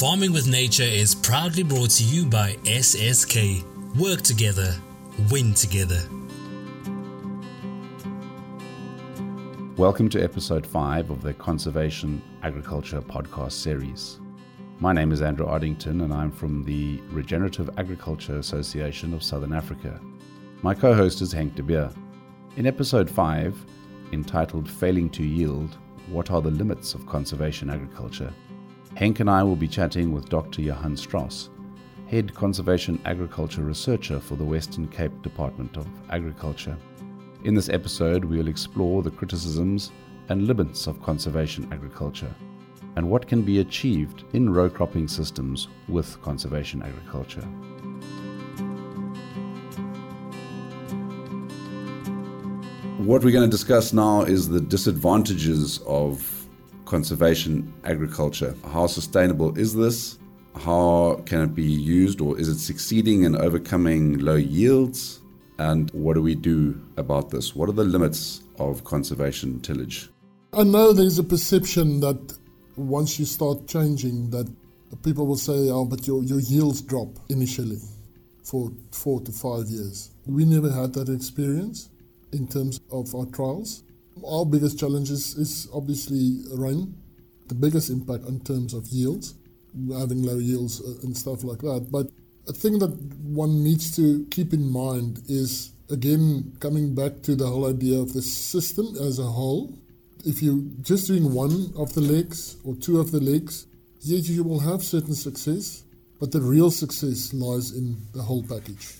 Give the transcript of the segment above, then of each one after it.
Farming with Nature is proudly brought to you by SSK. Work together, win together. Welcome to episode 5 of the Conservation Agriculture podcast series. My name is Andrew Ardington and I'm from the Regenerative Agriculture Association of Southern Africa. My co host is Henk de Beer. In episode 5, entitled Failing to Yield What Are the Limits of Conservation Agriculture? Henk and I will be chatting with Dr. Johann Strauss, Head Conservation Agriculture Researcher for the Western Cape Department of Agriculture. In this episode, we will explore the criticisms and limits of conservation agriculture and what can be achieved in row cropping systems with conservation agriculture. What we're going to discuss now is the disadvantages of conservation agriculture. How sustainable is this? How can it be used, or is it succeeding in overcoming low yields? And what do we do about this? What are the limits of conservation tillage? I know there's a perception that once you start changing that people will say, oh, but your, your yields drop initially for four to five years. We never had that experience in terms of our trials. Our biggest challenge is, is obviously rain, the biggest impact in terms of yields, having low yields uh, and stuff like that. But a thing that one needs to keep in mind is, again, coming back to the whole idea of the system as a whole if you're just doing one of the legs or two of the legs, yes, you will have certain success, but the real success lies in the whole package.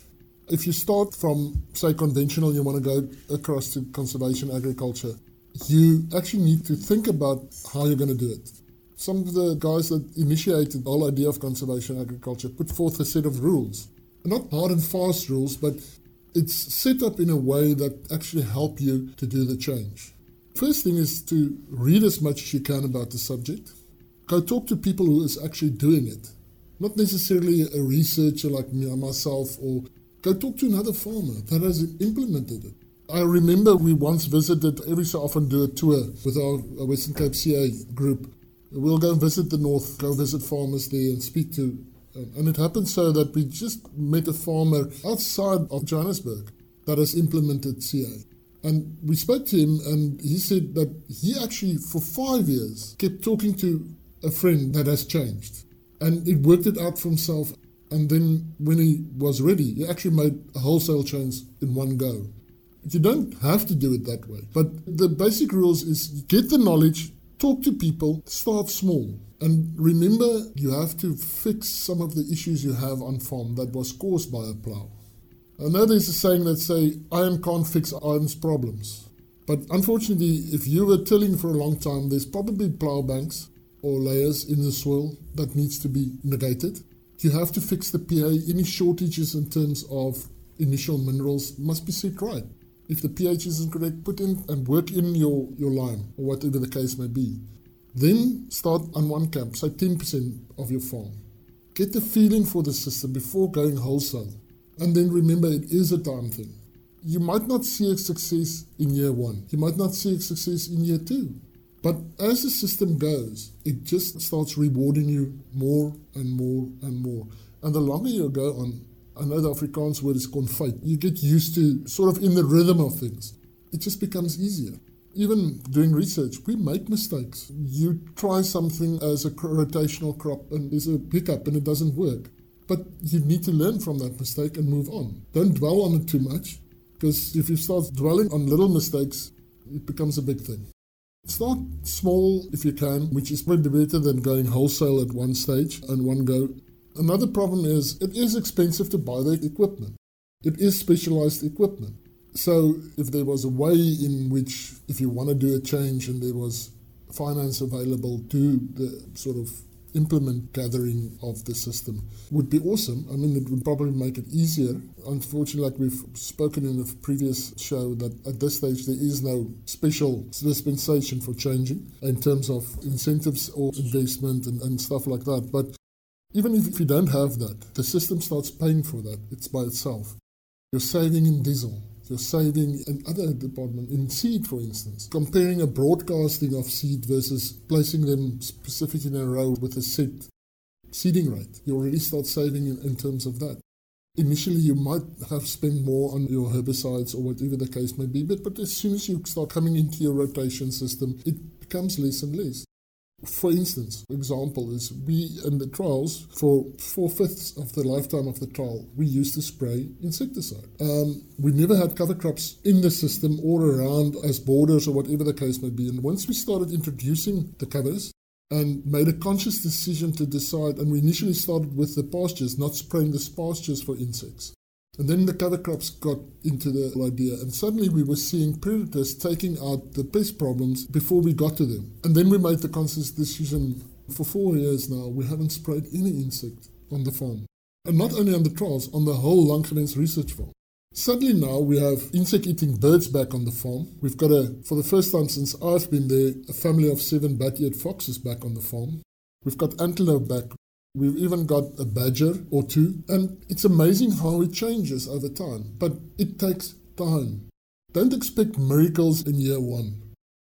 If you start from, say, conventional, you want to go across to conservation agriculture, you actually need to think about how you're going to do it. Some of the guys that initiated the whole idea of conservation agriculture put forth a set of rules. Not hard and fast rules, but it's set up in a way that actually help you to do the change. First thing is to read as much as you can about the subject. Go talk to people who is actually doing it. Not necessarily a researcher like me myself, or go talk to another farmer that has implemented it. I remember we once visited, every so often do a tour with our Western Cape CA group. We'll go and visit the north, go visit farmers there and speak to. Um, and it happened so that we just met a farmer outside of Johannesburg that has implemented CA. And we spoke to him, and he said that he actually, for five years, kept talking to a friend that has changed. And it worked it out for himself. And then when he was ready, he actually made a wholesale change in one go. You don't have to do it that way. But the basic rules is get the knowledge, talk to people, start small. And remember, you have to fix some of the issues you have on farm that was caused by a plow. I know there's a saying that say, iron can't fix iron's problems. But unfortunately, if you were tilling for a long time, there's probably plow banks or layers in the soil that needs to be negated. You have to fix the pH. Any shortages in terms of initial minerals must be set right. If the pH isn't correct, put in and work in your, your lime or whatever the case may be. Then start on one camp, say 10% of your farm. Get the feeling for the system before going wholesale. And then remember, it is a time thing. You might not see a success in year one, you might not see a success in year two. But as the system goes, it just starts rewarding you more and more and more. And the longer you go on, I know the Afrikaans word is confite, you get used to sort of in the rhythm of things. It just becomes easier. Even doing research, we make mistakes. You try something as a rotational crop and there's a hiccup and it doesn't work. But you need to learn from that mistake and move on. Don't dwell on it too much, because if you start dwelling on little mistakes, it becomes a big thing. Start small if you can, which is probably better than going wholesale at one stage and one go. Another problem is it is expensive to buy the equipment. It is specialized equipment. So if there was a way in which if you want to do a change and there was finance available to the sort of implement gathering of the system would be awesome. I mean, it would probably make it easier. Unfortunately, like we've spoken in the previous show, that at this stage there is no special dispensation for changing in terms of incentives or investment and, and stuff like that. But even if you don't have that, the system starts paying for that. It's by itself. You're saving in diesel you're saving in other department in seed, for instance. Comparing a broadcasting of seed versus placing them specifically in a row with a set. seeding rate. You already start saving in, in terms of that. Initially, you might have spent more on your herbicides or whatever the case may be, but, but as soon as you start coming into your rotation system, it becomes less and less. For instance, example is we in the trials for four fifths of the lifetime of the trial we used to spray insecticide. Um, we never had cover crops in the system or around as borders or whatever the case may be. And once we started introducing the covers and made a conscious decision to decide, and we initially started with the pastures, not spraying the pastures for insects. And then the cover crops got into the idea, and suddenly we were seeing predators taking out the pest problems before we got to them. And then we made the conscious decision for four years now, we haven't sprayed any insect on the farm. And not only on the trials, on the whole Langgewens research farm. Suddenly now we have insect eating birds back on the farm. We've got a, for the first time since I've been there, a family of seven bat-eared foxes back on the farm. We've got antelope back. We've even got a badger or two, and it's amazing how it changes over time. But it takes time. Don't expect miracles in year one.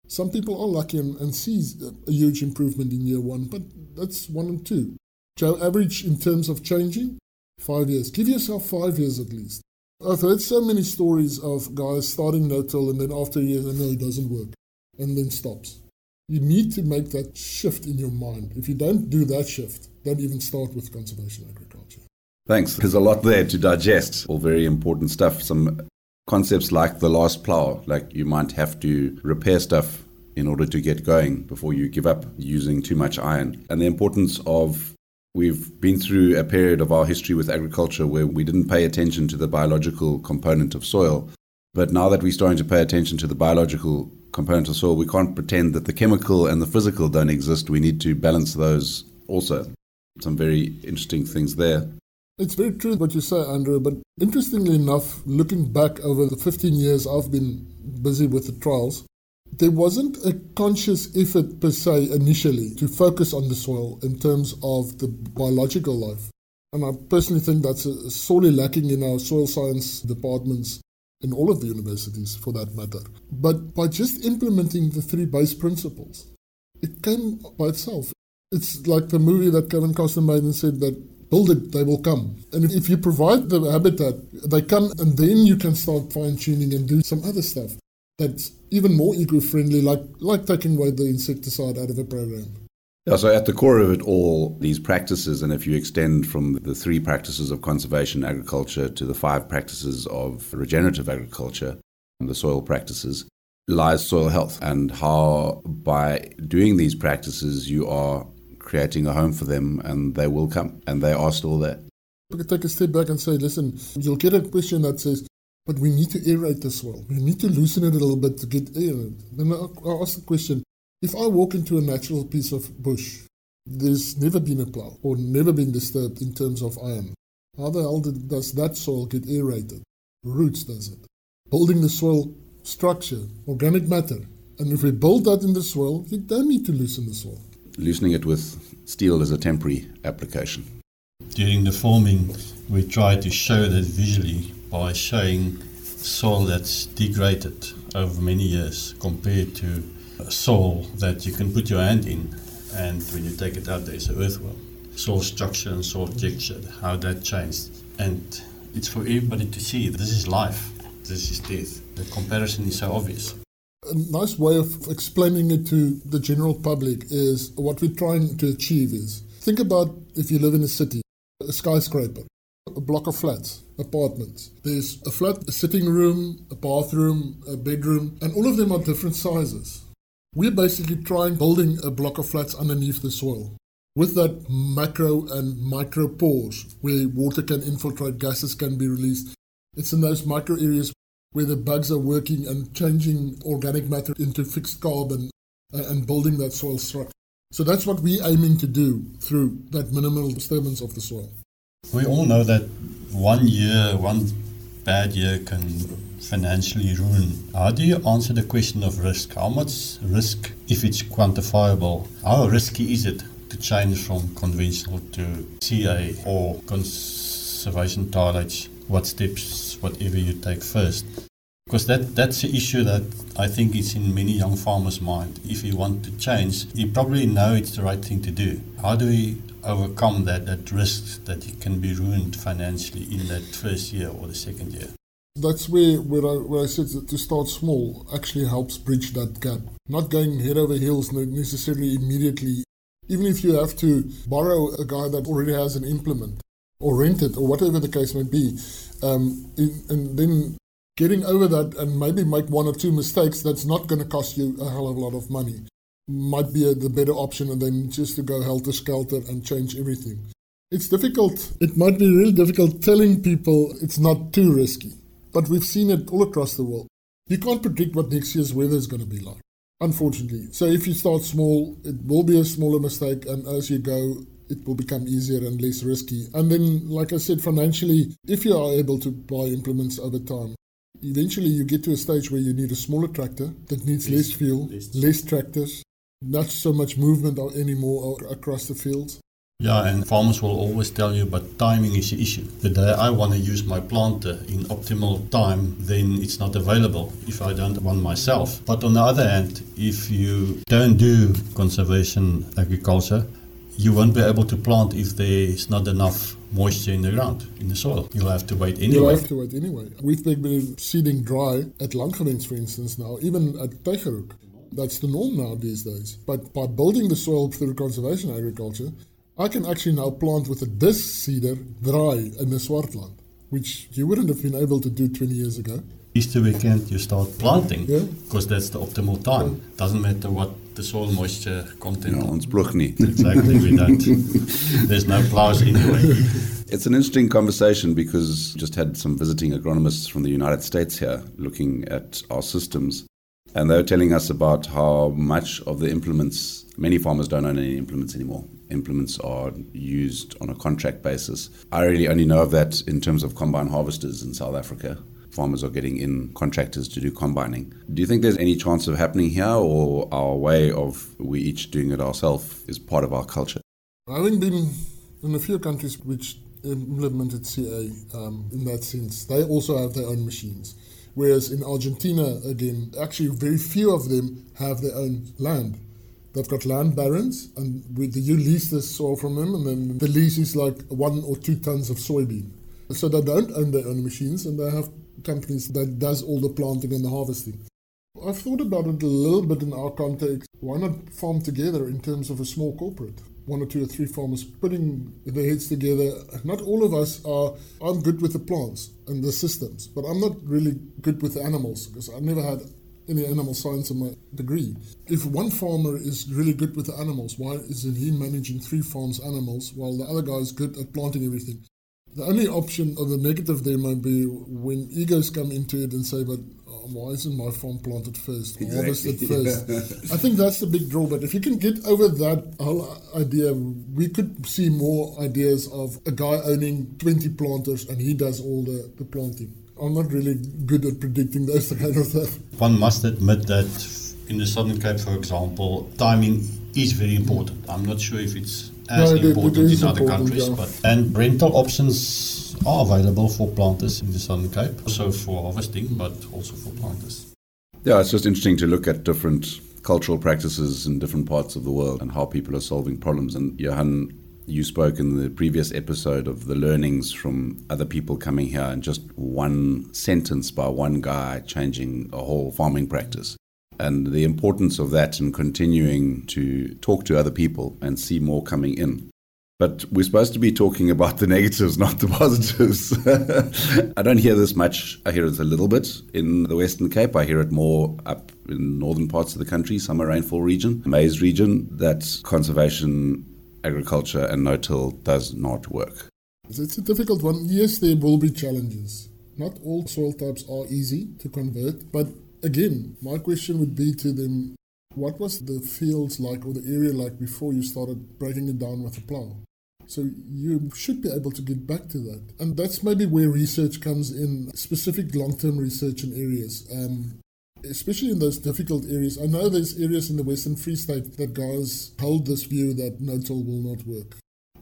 Some people are lucky and, and see a huge improvement in year one, but that's one and two. Joe, average in terms of changing, five years. Give yourself five years at least. I've heard so many stories of guys starting no-till and then after a year, they know it doesn't work, and then stops. You need to make that shift in your mind. If you don't do that shift, don't even start with conservation agriculture. Thanks. There's a lot there to digest. All very important stuff. Some concepts like the last plow, like you might have to repair stuff in order to get going before you give up using too much iron. And the importance of we've been through a period of our history with agriculture where we didn't pay attention to the biological component of soil. But now that we're starting to pay attention to the biological component of soil, we can't pretend that the chemical and the physical don't exist. We need to balance those also some very interesting things there. It's very true what you say, Andrew, but interestingly enough, looking back over the 15 years I've been busy with the trials, there wasn't a conscious effort per se initially to focus on the soil in terms of the biological life. And I personally think that's sorely lacking in our soil science departments in all of the universities for that matter. But by just implementing the three base principles, it came by itself. It's like the movie that Kevin Costner made and said that build it, they will come. And if you provide the habitat, they come and then you can start fine tuning and do some other stuff that's even more eco-friendly, like, like taking away the insecticide out of a program. Yeah, so at the core of it all, these practices, and if you extend from the three practices of conservation agriculture to the five practices of regenerative agriculture, and the soil practices, lies soil health and how by doing these practices you are creating a home for them and they will come and they are still there. We could take a step back and say, listen, you'll get a question that says, but we need to aerate the soil. We need to loosen it a little bit to get air. Then I ask the question, if I walk into a natural piece of bush, there's never been a plow or never been disturbed in terms of iron. How the hell did, does that soil get aerated? Roots does it. Building the soil structure, organic matter. And if we build that in the soil, you don't need to loosen the soil loosening it with steel is a temporary application. During the forming, we try to show that visually by showing soil that's degraded over many years compared to soil that you can put your hand in and when you take it out there's an earthworm. Soil structure and soil texture, how that changed. And it's for everybody to see this is life, this is death. The comparison is so obvious a nice way of explaining it to the general public is what we're trying to achieve is think about if you live in a city, a skyscraper, a block of flats, apartments. There's a flat, a sitting room, a bathroom, a bedroom, and all of them are different sizes. We're basically trying building a block of flats underneath the soil. With that macro and micro pores where water can infiltrate, gases can be released. It's in those micro areas where the bugs are working and changing organic matter into fixed carbon uh, and building that soil structure. So that's what we're aiming to do through that minimal disturbance of the soil. We all know that one year, one bad year can financially ruin. How do you answer the question of risk? How much risk, if it's quantifiable, how risky is it to change from conventional to CA or conservation tillage? What steps whatever you take first. Because that, that's the issue that I think is in many young farmers' mind. If you want to change, you probably know it's the right thing to do. How do we overcome that, that risk that he can be ruined financially in that first year or the second year. That's where, where, I, where I said that to start small actually helps bridge that gap. Not going head over heels necessarily immediately. Even if you have to borrow a guy that already has an implement or rent it or whatever the case may be, um, in, and then getting over that and maybe make one or two mistakes that's not going to cost you a hell of a lot of money might be a, the better option than just to go helter skelter and change everything. It's difficult. It might be really difficult telling people it's not too risky, but we've seen it all across the world. You can't predict what next year's weather is going to be like, unfortunately. So if you start small, it will be a smaller mistake, and as you go, it will become easier and less risky. And then, like I said, financially, if you are able to buy implements over time, eventually you get to a stage where you need a smaller tractor that needs less, less fuel, less. less tractors, not so much movement anymore across the fields. Yeah, and farmers will always tell you, but timing is the issue. The day I want to use my planter in optimal time, then it's not available if I don't want myself. But on the other hand, if you don't do conservation agriculture, you won't be able to plant if there's not enough moisture in the ground, in the soil. You'll have to wait anyway. You'll have to wait anyway. We've been seeding dry at Langgewens, for instance, now, even at Tygerhoek. That's the norm now these days. But by building the soil through conservation agriculture, I can actually now plant with a disc seeder dry in the Swartland, which you wouldn't have been able to do 20 years ago. Easter weekend, you start planting because yeah. that's the optimal time. Yeah. Doesn't matter what the soil moisture content. Ja, ons ploeg nie. Exactly, we don't. There's no plows anyway. It's an interesting conversation because just had some visiting agronomists from the United States here looking at our systems. And they were telling us about how much of the implements, many farmers don't own any implements anymore. Implements are used on a contract basis. I really only know of that in terms of combine harvesters in South Africa. Farmers are getting in contractors to do combining. Do you think there's any chance of happening here, or our way of we each doing it ourselves is part of our culture? Having been in a few countries which implemented CA um, in that sense, they also have their own machines. Whereas in Argentina, again, actually very few of them have their own land. They've got land barons, and with the, you lease the soil from them, and then the lease is like one or two tons of soybean. So they don't own their own machines, and they have companies that does all the planting and the harvesting. I've thought about it a little bit in our context. Why not farm together in terms of a small corporate? one or two or three farmers putting their heads together. Not all of us are. I'm good with the plants and the systems, but I'm not really good with the animals because I never had any animal science in my degree. If one farmer is really good with the animals, why isn't he managing three farms' animals while the other guy is good at planting everything? The only option or the negative there might be when egos come into it and say, but uh, why isn't my farm planted first, exactly. harvested first? I think that's the big drawback. If you can get over that whole idea, we could see more ideas of a guy owning 20 planters and he does all the, the planting. I'm not really good at predicting those kind of stuff. One must admit that in the Southern Cape, for example, timing is very important. I'm not sure if it's as no, important it, it in other countries, yeah. but and rental options are available for planters in the Southern Cape, also for harvesting, but also for planters. Yeah, it's just interesting to look at different cultural practices in different parts of the world and how people are solving problems. And Johann, you spoke in the previous episode of the learnings from other people coming here and just one sentence by one guy changing a whole farming practice. And the importance of that in continuing to talk to other people and see more coming in. But we're supposed to be talking about the negatives, not the positives. I don't hear this much. I hear it a little bit in the Western Cape. I hear it more up in northern parts of the country, summer rainfall region, maize region, that conservation agriculture and no-till does not work. It's a difficult one. Yes, there will be challenges. Not all soil types are easy to convert, but again, my question would be to them what was the fields like or the area like before you started breaking it down with a plow? So you should be able to get back to that. And that's maybe where research comes in, specific long-term research in areas. Um, especially in those difficult areas. I know there's areas in the Western Free State that guys hold this view that no-till will not work.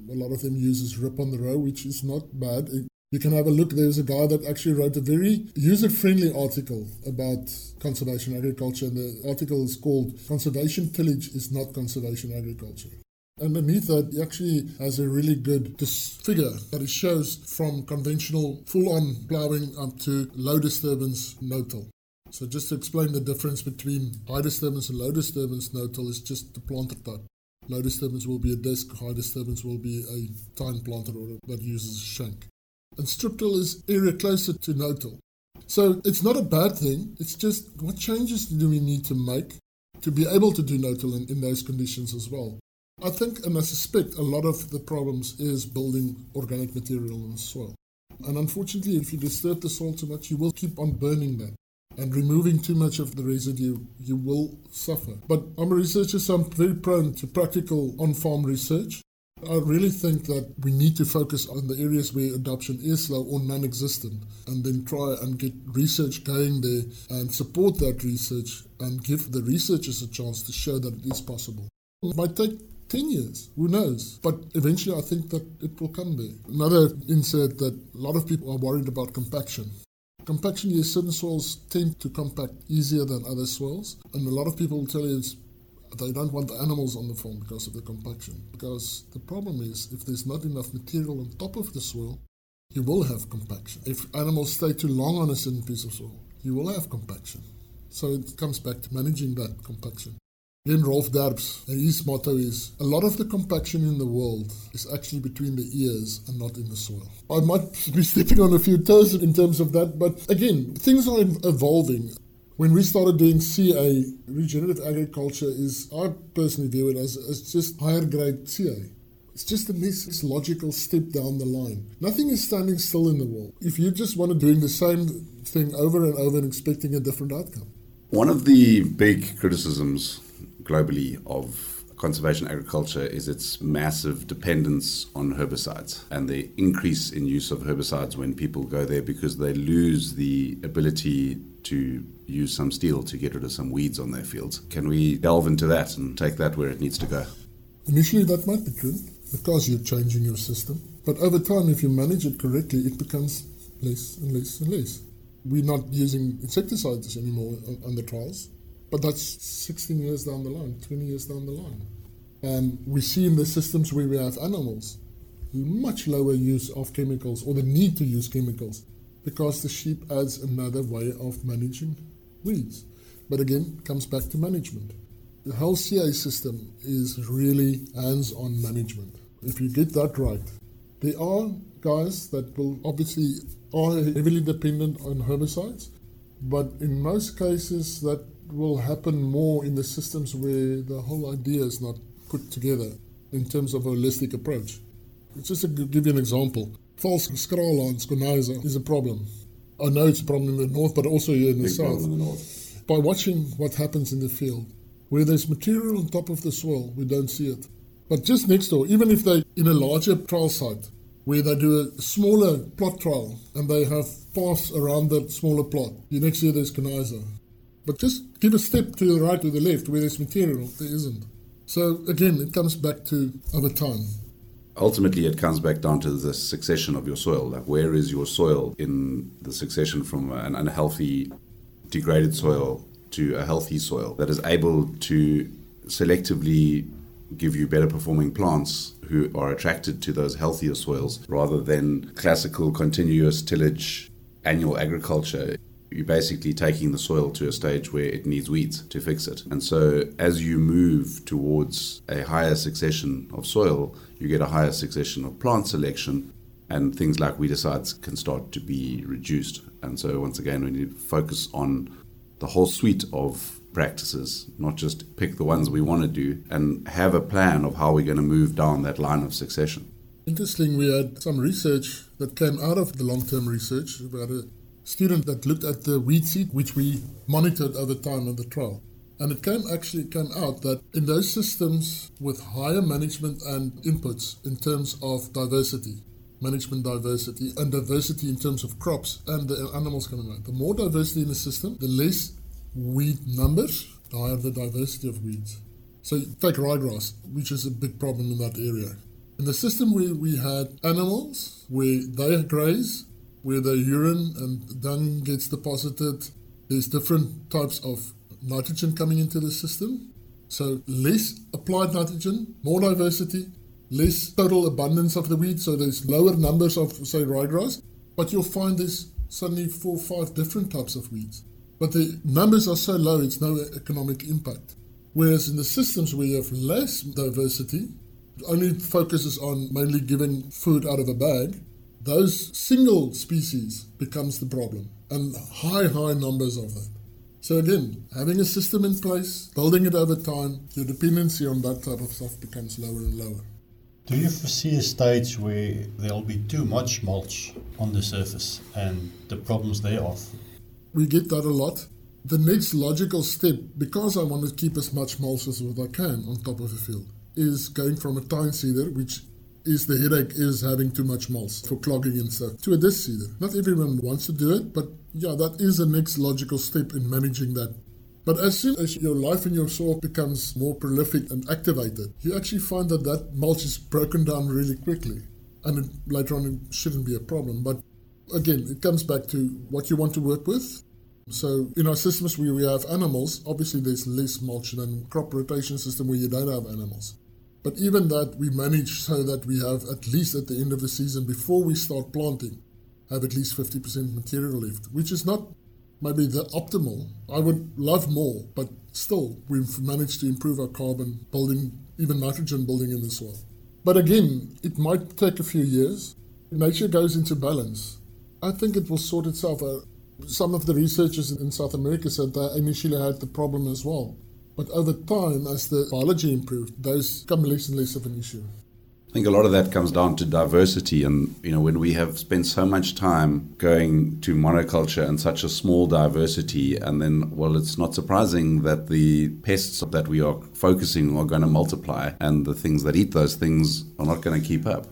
A lot of them uses rip on the row, which is not bad. You can have a look. There's a guy that actually wrote a very user-friendly article about conservation agriculture, and the article is called "Conservation Tillage is not conservation agriculture." Underneath that, he actually has a really good figure that it shows from conventional full on ploughing up to low disturbance no till. So, just to explain the difference between high disturbance and low disturbance no till is just the planter type. Low disturbance will be a disc, high disturbance will be a tine planter that uses a shank. And strip till is area closer to no till. So it's not a bad thing. It's just what changes do we need to make to be able to do no till in, in those conditions as well. I think and I suspect a lot of the problems is building organic material in the soil. And unfortunately, if you disturb the soil too much, you will keep on burning that. And removing too much of the residue, you will suffer. But I'm a researcher, so I'm very prone to practical on farm research. I really think that we need to focus on the areas where adoption is slow or non existent and then try and get research going there and support that research and give the researchers a chance to show that it is possible. It might take 10 years, who knows? But eventually I think that it will come there. Another insert that a lot of people are worried about compaction. Compaction, yes, certain soils tend to compact easier than other soils, and a lot of people will tell you it's they don't want the animals on the farm because of the compaction. Because the problem is, if there's not enough material on top of the soil, you will have compaction. If animals stay too long on a certain piece of soil, you will have compaction. So it comes back to managing that compaction. Then Rolf Derpsch, his motto is a lot of the compaction in the world is actually between the ears and not in the soil. I might be stepping on a few toes in terms of that, but again, things are evolving when we started doing CA, regenerative agriculture is, I personally view it as, as just higher grade CA. It's just a next logical step down the line. Nothing is standing still in the world. If you just want to doing the same thing over and over and expecting a different outcome. One of the big criticisms globally of conservation agriculture is its massive dependence on herbicides and the increase in use of herbicides when people go there because they lose the ability to use some steel to get rid of some weeds on their fields. Can we delve into that and take that where it needs to go? Initially, that might be true because you're changing your system. But over time, if you manage it correctly, it becomes less and less and less. We're not using insecticides anymore on the trials but that's 16 years down the line, 20 years down the line. And we see in the systems where we have animals much lower use of chemicals or the need to use chemicals because the sheep adds another way of managing weeds. But again, comes back to management. The whole CA system is really hands on management. If you get that right, there are guys that will obviously are heavily dependent on herbicides, but in most cases that will happen more in the systems where the whole idea is not put together in terms of a holistic approach. Just to give you an example, false skraalhans, Conyza, is a problem. I know it's a problem in the north, but also here in the Big south. In the. By watching what happens in the field, where there's material on top of the soil, we don't see it. But just next door, even if they're in a larger trial site, where they do a smaller plot trial and they have paths around that smaller plot, the next year there's Conyza. But just give a step to the right or the left where there's material, there isn't. So again, it comes back to over time. Ultimately, it comes back down to the succession of your soil. Like, where is your soil in the succession from an unhealthy, degraded soil to a healthy soil that is able to selectively give you better performing plants who are attracted to those healthier soils rather than classical continuous tillage annual agriculture you're basically taking the soil to a stage where it needs weeds to fix it. And so, as you move towards a higher succession of soil, you get a higher succession of plant selection, and things like weedicides can start to be reduced. And so, once again, we need to focus on the whole suite of practices, not just pick the ones we want to do, and have a plan of how we're going to move down that line of succession. Interesting, we had some research that came out of the long term research about student that looked at the weed seed, which we monitored over time of the trial. And it came actually came out that in those systems with higher management and inputs in terms of diversity, management diversity, and diversity in terms of crops and the animals coming out, the more diversity in the system, the less weed numbers, the higher the diversity of weeds. So take ryegrass, which is a big problem in that area. In the system where we had animals where they graze where the urine and dung gets deposited. There's different types of nitrogen coming into the system. So less applied nitrogen, more diversity, less total abundance of the weed, so there's lower numbers of, say, ryegrass, but you'll find there's suddenly four or five different types of weeds. But the numbers are so low, it's no economic impact. Whereas in the systems where you have less diversity, only focuses on mainly giving food out of a bag, those single species becomes the problem and high, high numbers of that. So again, having a system in place, building it over time, your dependency on that type of stuff becomes lower and lower. Do you foresee a stage where there'll be too much mulch on the surface and the problems thereof? We get that a lot. The next logical step, because I want to keep as much mulch as what I can on top of a field, is going from a tine seeder, which is the headache is having too much mulch for clogging and stuff, to a disc seeder. Not everyone wants to do it, but yeah, that is the next logical step in managing that but as soon as your life in your soil becomes more prolific and activated, you actually find that that mulch is broken down really quickly. And it, later on, it shouldn't be a problem. But again, it comes back to what you want to work with. So in our systems where we have animals, obviously there's less mulch than crop rotation system where you don't have animals. But even that we manage so that we have at least at the end of the season before we start planting, have at least 50% material left, which is not maybe the optimal. I would love more, but still, we've managed to improve our carbon building, even nitrogen building in the soil. But again, it might take a few years. Nature goes into balance. I think it will sort itself out. Some of the researchers in South America said they initially had the problem as well. But over time, as the biology improved, those become less and less of an issue. I think a lot of that comes down to diversity. And, you know, when we have spent so much time going to monoculture and such a small diversity, and then, well, it's not surprising that the pests that we are focusing are going to multiply and the things that eat those things are not going to keep up.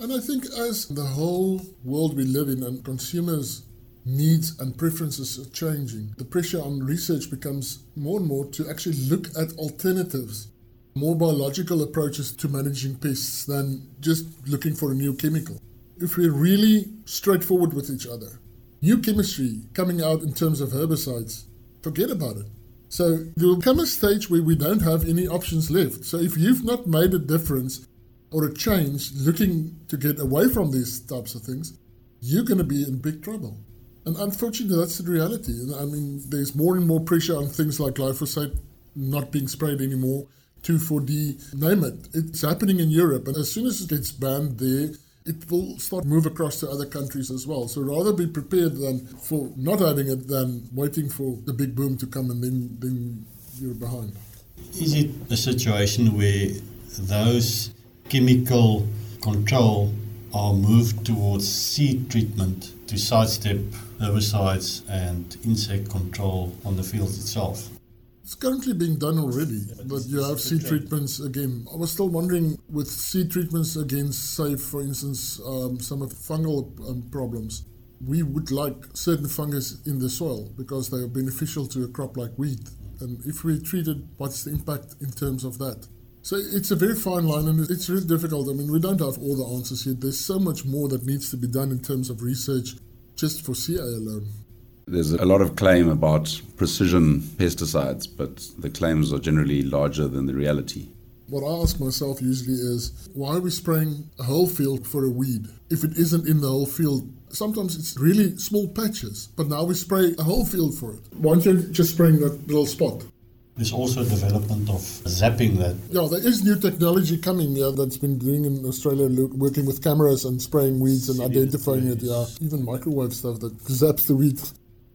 And I think as the whole world we live in and consumers' needs and preferences are changing, the pressure on research becomes more and more to actually look at alternatives more biological approaches to managing pests than just looking for a new chemical. If we're really straightforward with each other, new chemistry coming out in terms of herbicides, forget about it. So there will come a stage where we don't have any options left. So if you've not made a difference or a change looking to get away from these types of things, you're going to be in big trouble. And unfortunately, that's the reality. I mean, there's more and more pressure on things like glyphosate not being sprayed anymore 2,4-D, name it. It's happening in Europe, and as soon as it gets banned there, it will start move across to other countries as well. So rather be prepared than for not having it than waiting for the big boom to come and then then you're behind. Is it a situation where those chemical control are moved towards seed treatment to sidestep herbicides and insect control on the field itself? It's currently being done already, but you have seed treatments again. I was still wondering with seed treatments against, say, for instance, um, some of the fungal um, problems. We would like certain fungus in the soil because they are beneficial to a crop like wheat. And if we treat it, what's the impact in terms of that? So it's a very fine line and it's really difficult. I mean, we don't have all the answers yet. There's so much more that needs to be done in terms of research just for CA alone. There's a lot of claim about precision pesticides, but the claims are generally larger than the reality. What I ask myself usually is why are we spraying a whole field for a weed if it isn't in the whole field? Sometimes it's really small patches, but now we spray a whole field for it. Why aren't you just spraying that little spot? There's also development of zapping that. Yeah, there is new technology coming yeah, that's been doing in Australia, working with cameras and spraying weeds and identifying it. Yeah, even microwave stuff that zaps the weed.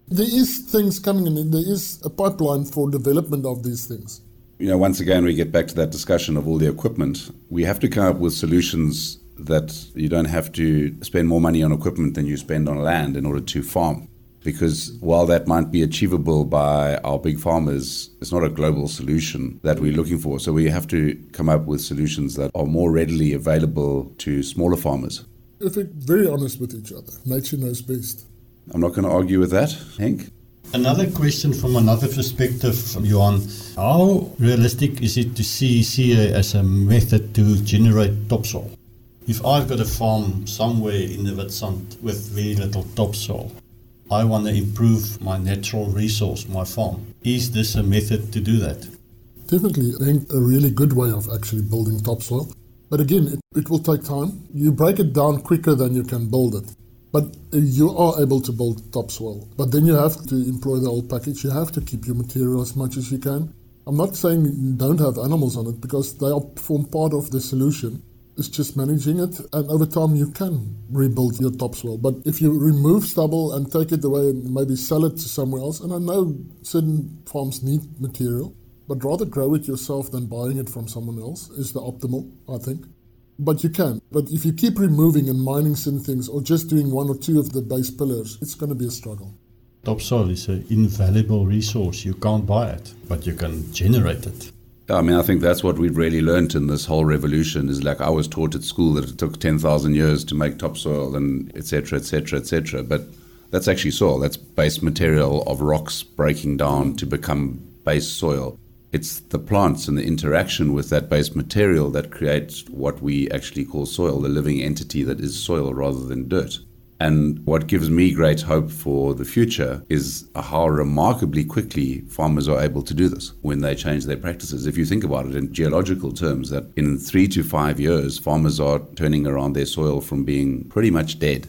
There is things coming and there is a pipeline for development of these things. You know, once again, we get back to that discussion of all the equipment. We have to come up with solutions that you don't have to spend more money on equipment than you spend on land in order to farm. Because while that might be achievable by our big farmers, it's not a global solution that we're looking for. So we have to come up with solutions that are more readily available to smaller farmers. If we're very honest with each other, nature knows best. I'm not going to argue with that, Henk. Another question from another perspective, from Johann. How realistic is it to see CA as a method to generate topsoil? If I've got a farm somewhere in the Witstrand with very little topsoil, I want to improve my natural resource, my farm. Is this a method to do that? definitely I think a really good way of actually building topsoil. But again, it, it will take time. You break it down quicker than you can build it. But uh, you are able to build topsoil. But then you have to employ the whole package. You have to keep your material as much as you can. I'm not saying don't have animals on it because they form part of the solution. It's just managing it, and over time you can rebuild your topsoil. But if you remove stubble and take it away and maybe sell it to somewhere else, and I know certain farms need material, but rather grow it yourself than buying it from someone else is the optimal, I think. But you can. But if you keep removing and mining certain things or just doing one or two of the base pillars, it's going to be a struggle. Topsoil is an invaluable resource. You can't buy it, but you can generate it. I mean, I think that's what we've really learnt in this whole revolution is like I was taught at school that it took 10,000 years to make topsoil and et cetera, et cetera, et cetera. But that's actually soil. That's base material of rocks breaking down to become base soil. It's the plants and the interaction with that base material that creates what we actually call soil, the living entity that is soil rather than dirt. And what gives me great hope for the future is how remarkably quickly farmers are able to do this when they change their practices. If you think about it in geological terms, that in three to five years, farmers are turning around their soil from being pretty much dead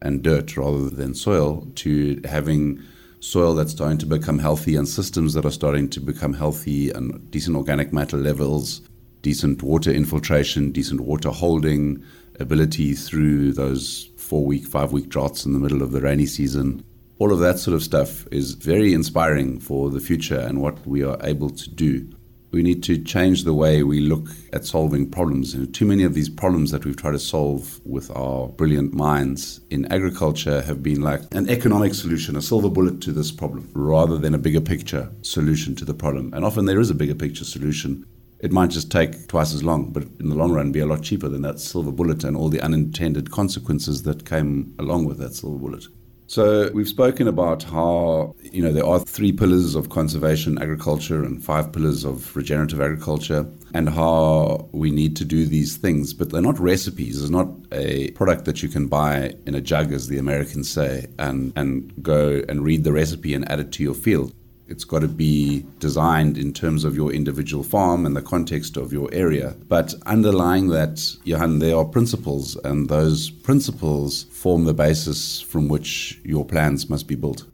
and dirt rather than soil to having soil that's starting to become healthy and systems that are starting to become healthy and decent organic matter levels, decent water infiltration, decent water holding, ability through those four week, five week droughts in the middle of the rainy season. All of that sort of stuff is very inspiring for the future and what we are able to do. We need to change the way we look at solving problems. And too many of these problems that we've tried to solve with our brilliant minds in agriculture have been like an economic solution, a silver bullet to this problem, rather than a bigger picture solution to the problem. And often there is a bigger picture solution it might just take twice as long, but in the long run be a lot cheaper than that silver bullet and all the unintended consequences that came along with that silver bullet. So we've spoken about how you know there are three pillars of conservation agriculture and five pillars of regenerative agriculture and how we need to do these things, but they're not recipes. It's not a product that you can buy in a jug, as the Americans say, and, and go and read the recipe and add it to your field. It's got to be designed in terms of your individual farm and the context of your area. But underlying that, Johann, there are principles, and those principles form the basis from which your plans must be built.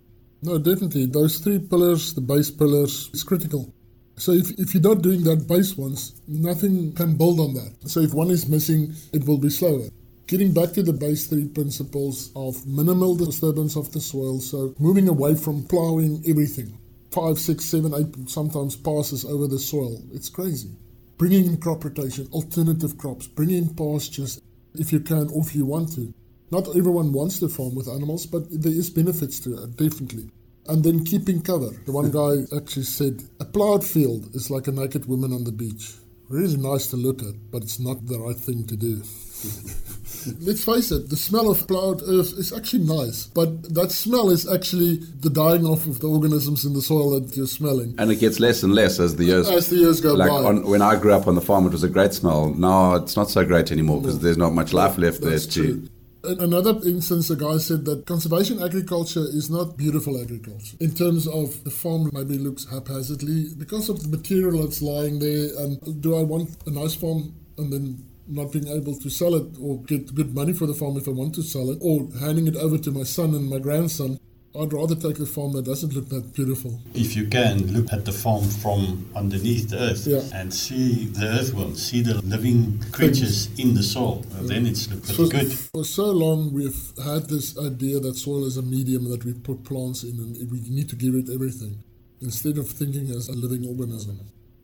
No, definitely. Those three pillars, the base pillars, is critical. So if, if you're not doing that base ones, nothing can build on that. So if one is missing, it will be slower. Getting back to the base three principles of minimal disturbance of the soil, so moving away from plowing everything five, six, seven, eight sometimes passes over the soil. It's crazy. Bringing in crop rotation, alternative crops, bringing in pastures if you can or if you want to. Not everyone wants to farm with animals, but there is benefits to it, definitely. And then keeping cover. The one guy actually said, a plowed field is like a naked woman on the beach. Really nice to look at, but it's not the right thing to do. Let's face it, the smell of plowed earth is actually nice, but that smell is actually the dying off of the organisms in the soil that you're smelling. And it gets less and less as the years as the years go like by. On, when I grew up on the farm, it was a great smell. Now it's not so great anymore because no. there's not much life left That's there true. Another instance, a guy said that conservation agriculture is not beautiful agriculture. In terms of the farm maybe looks haphazardly because of the material that's lying there. And do I want a nice farm and then not being able to sell it or get good money for the farm if I want to sell it, or handing it over to my son and my grandson. I'd rather take a farm that doesn't look that beautiful. If you can, look at the farm from underneath the earth yeah. and see the earthworms, see the living creatures Things. in the soil. Well, then it's looks so good. For so long, we've had this idea that soil is a medium that we put plants in and we need to give it everything instead of thinking as a living organism.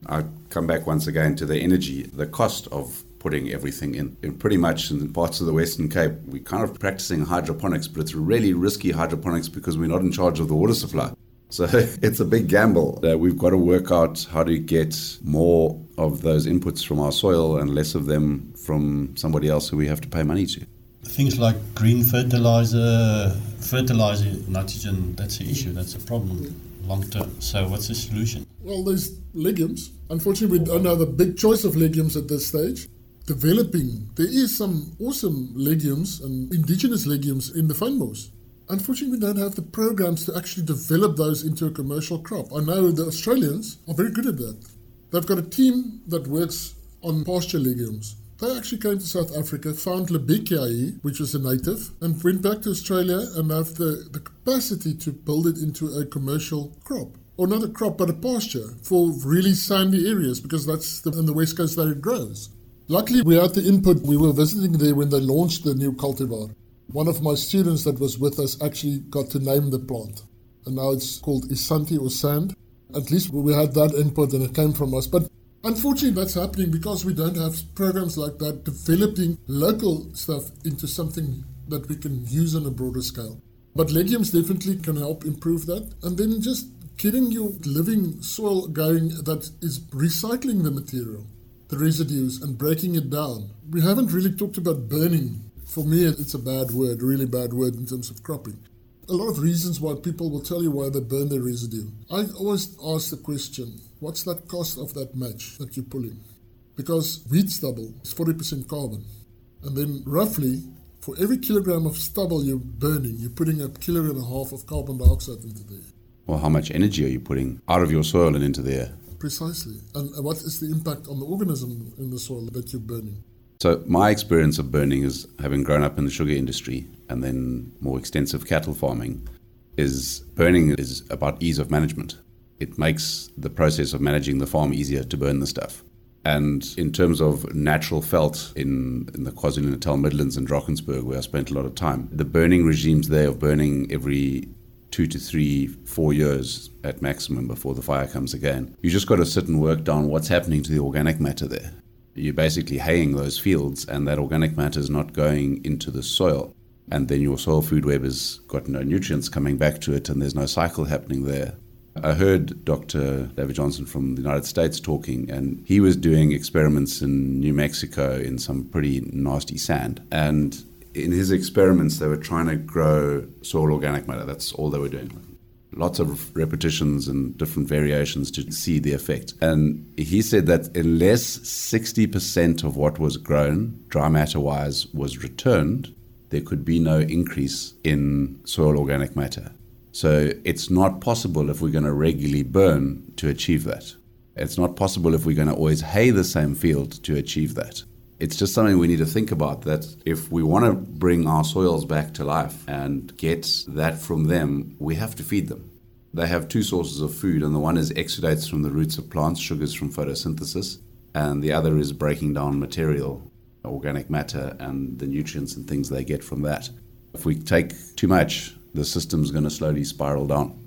I come back once again to the energy, the cost of putting everything in. in. Pretty much in parts of the Western Cape, we're kind of practicing hydroponics, but it's really risky hydroponics because we're not in charge of the water supply. So it's a big gamble. that we've got to work out how to get more of those inputs from our soil and less of them from somebody else who we have to pay money to. Things like green fertilizer, fertilizer, nitrogen, that's an issue, that's a problem long term. So what's the solution? Well, there's legumes. Unfortunately, we don't have a big choice of legumes at this stage developing. There is some awesome legumes and indigenous legumes in the fynbos. Unfortunately, we don't have the programs to actually develop those into a commercial crop. I know the Australians are very good at that. They've got a team that works on pasture legumes. They actually came to South Africa, found Lebeckia, which was a native, and went back to Australia and have the, the capacity to build it into a commercial crop. Or not a crop, but a pasture for really sandy areas because that's the, in the west coast that it grows. Luckily, we had the input. We were visiting there when they launched the new cultivar. One of my students that was with us actually got to name the plant. And now it's called Isanti or Sand. At least we had that input and it came from us. But unfortunately, that's happening because we don't have programs like that developing local stuff into something that we can use on a broader scale. But legumes definitely can help improve that. And then just getting your living soil going that is recycling the material, the residues, and breaking it down. We haven't really talked about burning. For me, it's a bad word, really bad word in terms of cropping. A lot of reasons why people will tell you why they burn their residue. I always ask the question what's that cost of that match that you're pulling? Because wheat stubble is 40% carbon. And then roughly, for every kilogram of stubble you're burning, you're putting a kilo and a half of carbon dioxide into there. Well, how much energy are you putting out of your soil and into the air? Precisely. And what is the impact on the organism in the soil that you're burning? So, my experience of burning is having grown up in the sugar industry and then more extensive cattle farming is burning is about ease of management. It makes the process of managing the farm easier to burn the stuff. And in terms of natural veld in, in the KwaZulu Natal Midlands and Drakensberg, where I spent a lot of time, the burning regimes there of burning every two to three, four years at maximum before the fire comes again. You just got to sit and work down what's happening to the organic matter there. You're basically haying those fields, and that organic matter is not going into the soil. And then your soil food web has got no nutrients coming back to it, and there's no cycle happening there. I heard Dr. David Johnson from the United States talking, and he was doing experiments in New Mexico in some pretty nasty sand. And in his experiments, they were trying to grow soil organic matter. That's all they were doing. Lots of repetitions and different variations to see the effect. And he said that unless 60% of what was grown, dry matter wise, was returned, there could be no increase in soil organic matter. So it's not possible if we're going to regularly burn to achieve that. It's not possible if we're going to always hay the same field to achieve that it's just something we need to think about that if we want to bring our soils back to life and get that from them, we have to feed them. They have two sources of food, and the one is exudates from the roots of plants, sugars from photosynthesis, and the other is breaking down material, organic matter, and the nutrients and things they get from that. If we take too much, the system's going to slowly spiral down.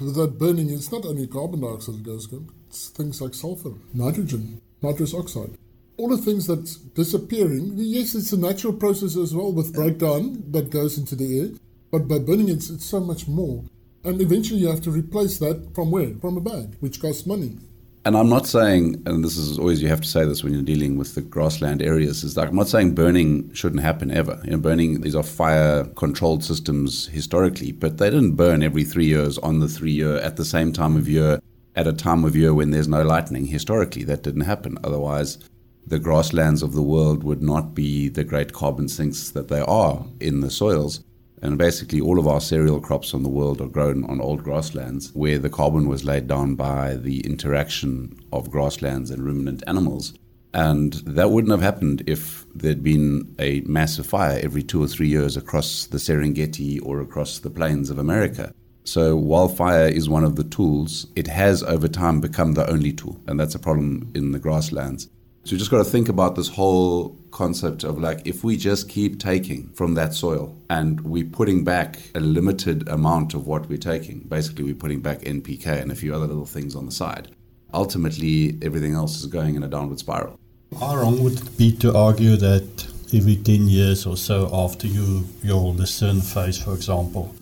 With that burning, it's not only carbon dioxide that goes it's things like sulfur, nitrogen, nitrous oxide all the things that's disappearing, yes, it's a natural process as well with breakdown that goes into the air, but by burning it, it's so much more. And eventually you have to replace that from where? From a bag, which costs money. And I'm not saying, and this is always you have to say this when you're dealing with the grassland areas, is like I'm not saying burning shouldn't happen ever. You know, burning these are fire controlled systems historically, but they didn't burn every three years on the three year at the same time of year at a time of year when there's no lightning. Historically, that didn't happen. Otherwise, the grasslands of the world would not be the great carbon sinks that they are in the soils. And basically, all of our cereal crops on the world are grown on old grasslands where the carbon was laid down by the interaction of grasslands and ruminant animals. And that wouldn't have happened if there'd been a massive fire every two or three years across the Serengeti or across the plains of America. So, while fire is one of the tools, it has over time become the only tool. And that's a problem in the grasslands. So you just got to think about this whole concept of like if we just keep taking from that soil and we're putting back a limited amount of what we're taking, basically we're putting back NPK and a few other little things on the side. Ultimately, everything else is going in a downward spiral. How wrong would it be to argue that every 10 years or so after you your lucerne phase, for example,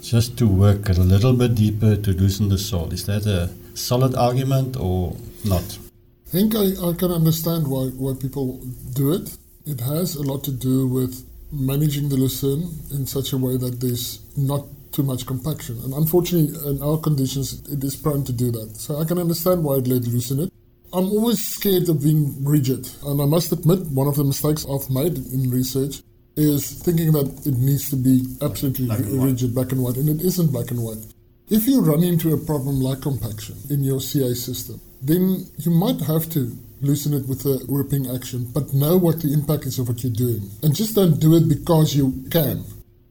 just to work a little bit deeper to loosen the soil? Is that a solid argument or not? I think I, I can understand why, why people do it. It has a lot to do with managing the lucerne in such a way that there's not too much compaction. And unfortunately, in our conditions, it is prone to do that. So I can understand why it let loosen it. I'm always scared of being rigid. And I must admit, one of the mistakes I've made in research is thinking that it needs to be absolutely black rigid, black and white. And it isn't black and white. If you run into a problem like compaction in your CA system, then you might have to loosen it with a ripping action, but know what the impact is of what you're doing. And just don't do it because you can.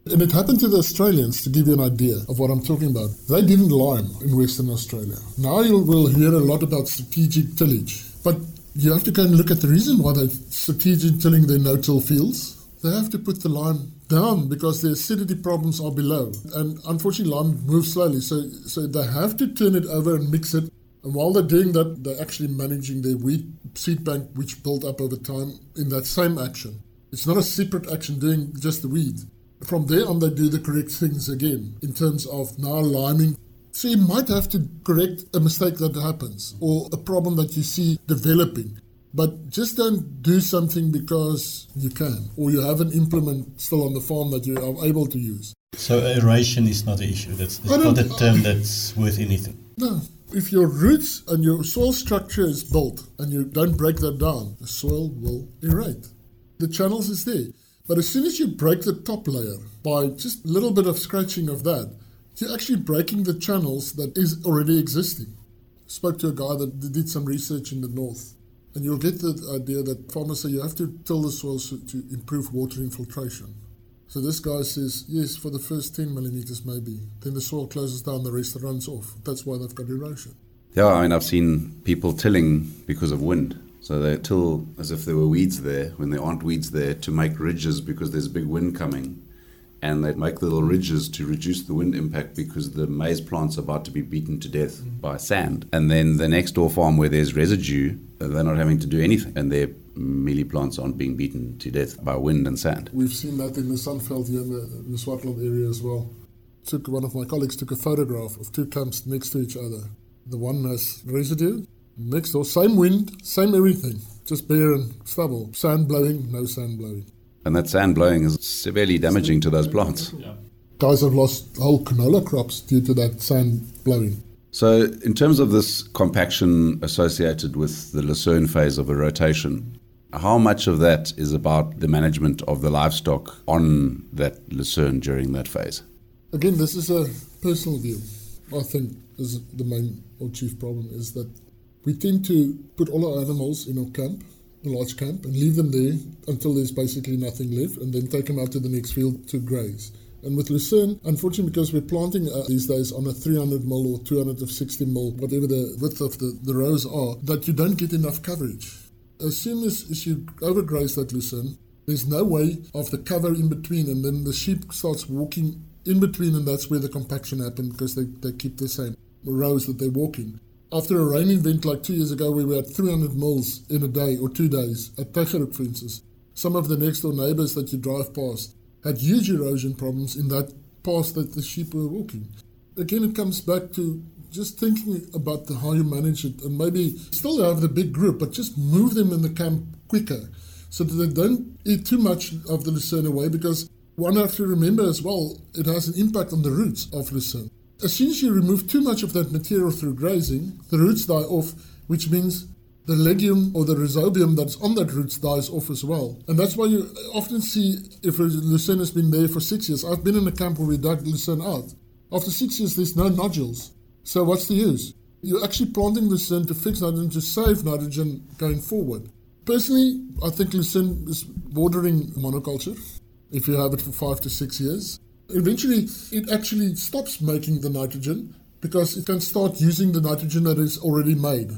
And it happened to the Australians, to give you an idea of what I'm talking about. They didn't lime in Western Australia. Now you will hear a lot about strategic tillage, but you have to go and look at the reason why they're strategic tilling their no-till fields. They have to put the lime down because the acidity problems are below. And unfortunately, lime moves slowly, so, so they have to turn it over and mix it and while they're doing that, they're actually managing their weed seed bank, which built up over time in that same action. It's not a separate action doing just the weed. From there on, they do the correct things again in terms of now liming. So you might have to correct a mistake that happens or a problem that you see developing. But just don't do something because you can or you have an implement still on the farm that you are able to use. So aeration is not an issue. That's, that's not a term that's worth anything. No, if your roots and your soil structure is built and you don't break that down, the soil will erode. The channels is there. But as soon as you break the top layer by just a little bit of scratching of that, you're actually breaking the channels that is already existing. I spoke to a guy that did some research in the north, and you'll get the idea that farmers say you have to till the soil to improve water infiltration. So this guy says, yes, for the first 10 millimeters maybe. Then the soil closes down, the rest runs off. That's why they've got erosion. Yeah, I mean, I've seen people tilling because of wind. So they till as if there were weeds there when there aren't weeds there to make ridges because there's big wind coming. And they make little ridges to reduce the wind impact because the maize plant's are about to be beaten to death by sand. And then the next door farm where there's residue, they're not having to do anything. And they're mealie plants aren't being beaten to death by wind and sand. We've seen that in the Sandveld here in the, in the Swartland area as well. Took one of my colleagues took a photograph of two camps next to each other. The one has residue, next door same wind, same everything, just bare and stubble. Sand blowing, no sand blowing. And that sand blowing is severely damaging to those plants. Yeah. Guys have lost whole canola crops due to that sand blowing. So, in terms of this compaction associated with the Lucerne phase of a rotation, how much of that is about the management of the livestock on that lucerne during that phase? Again, this is a personal view. I think is the main or chief problem is that we tend to put all our animals in our camp, a large camp, and leave them there until there's basically nothing left, and then take them out to the next field to graze. And with Lucerne, unfortunately, because we're planting uh, these days on a 300 mil or 260 mil, whatever the width of the, the rows are, that you don't get enough coverage as soon as, as you overgraze that lucerne, there's no way of the cover in between, and then the sheep starts walking in between, and that's where the compaction happens because they, they keep the same rows that they walk in. After a rain event like two years ago, where we had 300 mils in a day or two days at Tygerhoek, for instance, some of the next door neighbors that you drive past had huge erosion problems in that path that the sheep were walking. Again, it comes back to just thinking about the, how you manage it and maybe still have the big group, but just move them in the camp quicker so that they don't eat too much of the lucerne away because one have to remember as well, it has an impact on the roots of lucerne. As soon as you remove too much of that material through grazing, the roots die off, which means the legume or the rhizobium that's on that roots dies off as well. And that's why you often see if a lucerne has been there for six years. I've been in a camp where we dug lucerne out. After six years, there's no nodules. So what's the use? You're actually planting lucerne to fix nitrogen to save nitrogen going forward. Personally, I think lucerne is bordering monoculture if you have it for five to six years. Eventually, it actually stops making the nitrogen because it can start using the nitrogen that is already made.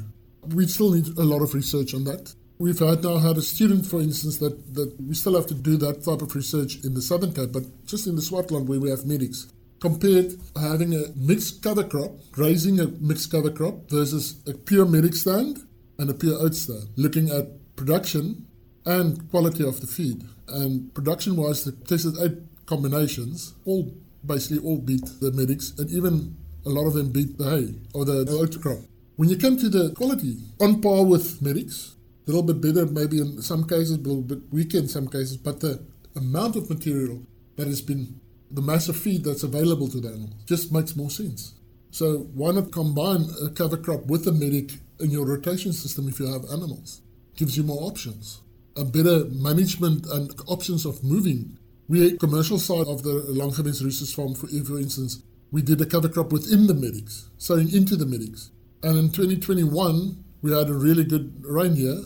We still need a lot of research on that. We've had now had a student, for instance, that, that we still have to do that type of research in the Southern Cape, but just in the Swartland where we have medics compared having a mixed cover crop, grazing a mixed cover crop versus a pure medic stand and a pure oat stand, looking at production and quality of the feed. And production wise, the tested eight combinations all basically all beat the medics, and even a lot of them beat the hay or the, the oat crop. When you come to the quality, on par with medics, a little bit better maybe in some cases, a little bit weaker in some cases, but the amount of material that has been the massive feed that's available to the animals. Just makes more sense. So why not combine a cover crop with a medic in your rotation system if you have animals? Gives you more options. A better management and options of moving. We commercial side of the Langgewens Roosters farm, for, for instance, we did a cover crop within the medics, sowing into the medics. And in 2021, we had a really good rain year,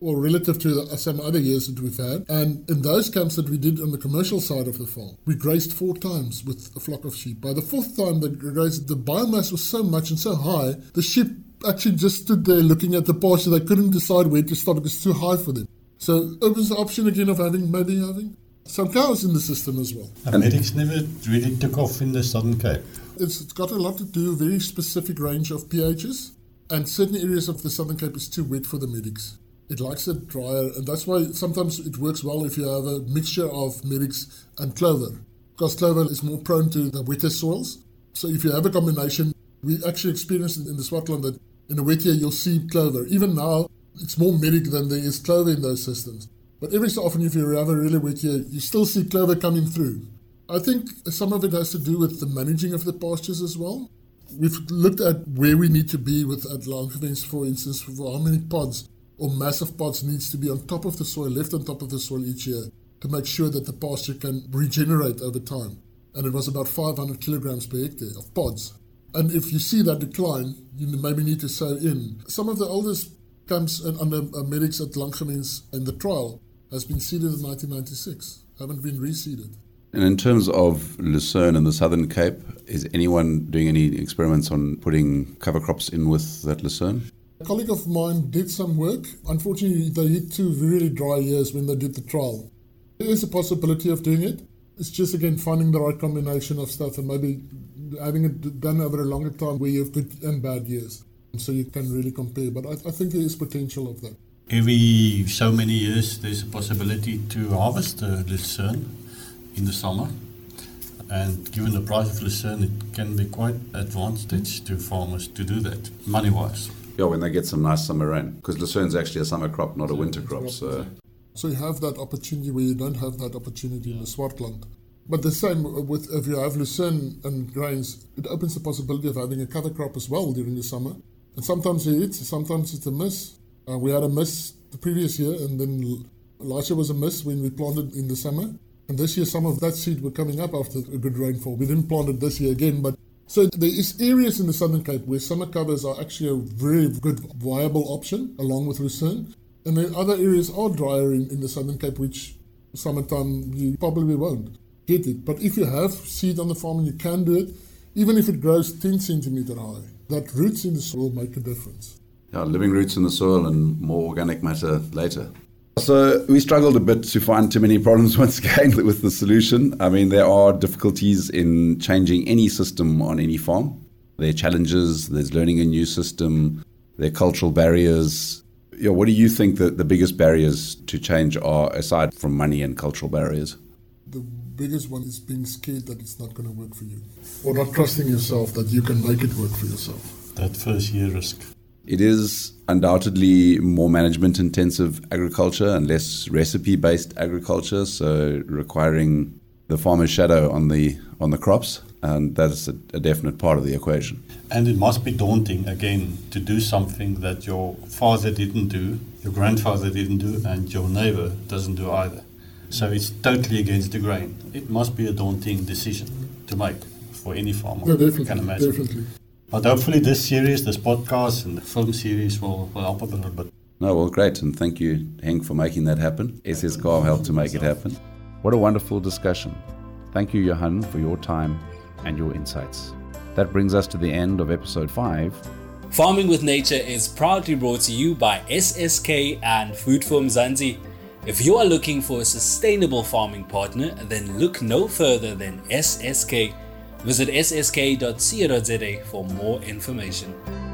or relative to the, some other years that we've had. And in those camps that we did on the commercial side of the farm, we grazed four times with a flock of sheep. By the fourth time that grazed, the biomass was so much and so high, the sheep actually just stood there looking at the pasture. They couldn't decide where to stop. It was too high for them. So it was the option again of having maybe having some cows in the system as well. And medics never really took off in the Southern Cape. It's, it's got a lot to do with a very specific range of pHs, and certain areas of the Southern Cape is too wet for the medics. It likes it drier, and that's why sometimes it works well if you have a mixture of medics and clover, because clover is more prone to the wetter soils. So if you have a combination, we actually experienced in the Swartland that in a wet year you'll see clover. Even now, it's more medic than there is clover in those systems. But every so often, if you have a really wet year, you still see clover coming through. I think some of it has to do with the managing of the pastures as well. We've looked at where we need to be with at Langgewens, for instance, for how many pods or massive pods needs to be on top of the soil, left on top of the soil each year to make sure that the pasture can regenerate over time. And it was about 500 kilograms per hectare of pods. And if you see that decline, you maybe need to sow in. Some of the oldest camps and under uh, medics at Langgewens in the trial has been seeded in 1996, haven't been reseeded. And in terms of Lucerne and the Southern Cape, is anyone doing any experiments on putting cover crops in with that Lucerne? A colleague of mine did some work. Unfortunately, they hit two really dry years when they did the trial. There is a possibility of doing it. It's just again finding the right combination of stuff and maybe having it done over a longer time where you have good and bad years. So you can really compare. But I, I think there is potential of that. Every so many years, there's a possibility to harvest the lucerne in the summer. And given the price of lucerne, it can be quite advantage to farmers to do that, money wise. Yeah, when they get some nice summer rain. Because lucerne's actually a summer crop, not a winter crop. So, so you have that opportunity where you don't have that opportunity in the Swartland. But the same with if you have lucerne and grains, it opens the possibility of having a cover crop as well during the summer. And sometimes it hits, sometimes it's a miss. Uh, we had a miss the previous year, and then last year was a miss when we planted in the summer. And this year, some of that seed were coming up after a good rainfall. We didn't plant it this year again, but so there is areas in the Southern Cape where summer covers are actually a very good viable option along with lucerne. And then other areas are drier in, in the Southern Cape, which summertime you probably won't get it. But if you have seed on the farm and you can do it, even if it grows 10 centimeter high, that roots in the soil make a difference. Yeah, living roots in the soil and more organic matter later. So we struggled a bit to find too many problems once again with the solution. I mean, there are difficulties in changing any system on any farm. There are challenges, there's learning a new system, there are cultural barriers. Yeah, what do you think that the biggest barriers to change are aside from money and cultural barriers? The biggest one is being scared that it's not going to work for you, or not trusting yourself that you can make it work for yourself. That first year risk. It is undoubtedly more management intensive agriculture and less recipe based agriculture, so requiring the farmer's shadow on the on the crops, and that's a, a, definite part of the equation. And it must be daunting again to do something that your father didn't do, your grandfather didn't do, and your neighbor doesn't do either. So it's totally against the grain. It must be a daunting decision to make for any farmer. Yeah, definitely, can imagine. Definitely. But hopefully, this series, this podcast, and the film series will, will help a little bit. No, well, great. And thank you, Henk, for making that happen. SSK helped to make it happen. What a wonderful discussion. Thank you, Johann, for your time and your insights. That brings us to the end of episode 5. Farming with Nature is proudly brought to you by SSK and Food for Mzansi. If you are looking for a sustainable farming partner, then look no further than SSK. Visit ssk.co.za for more information.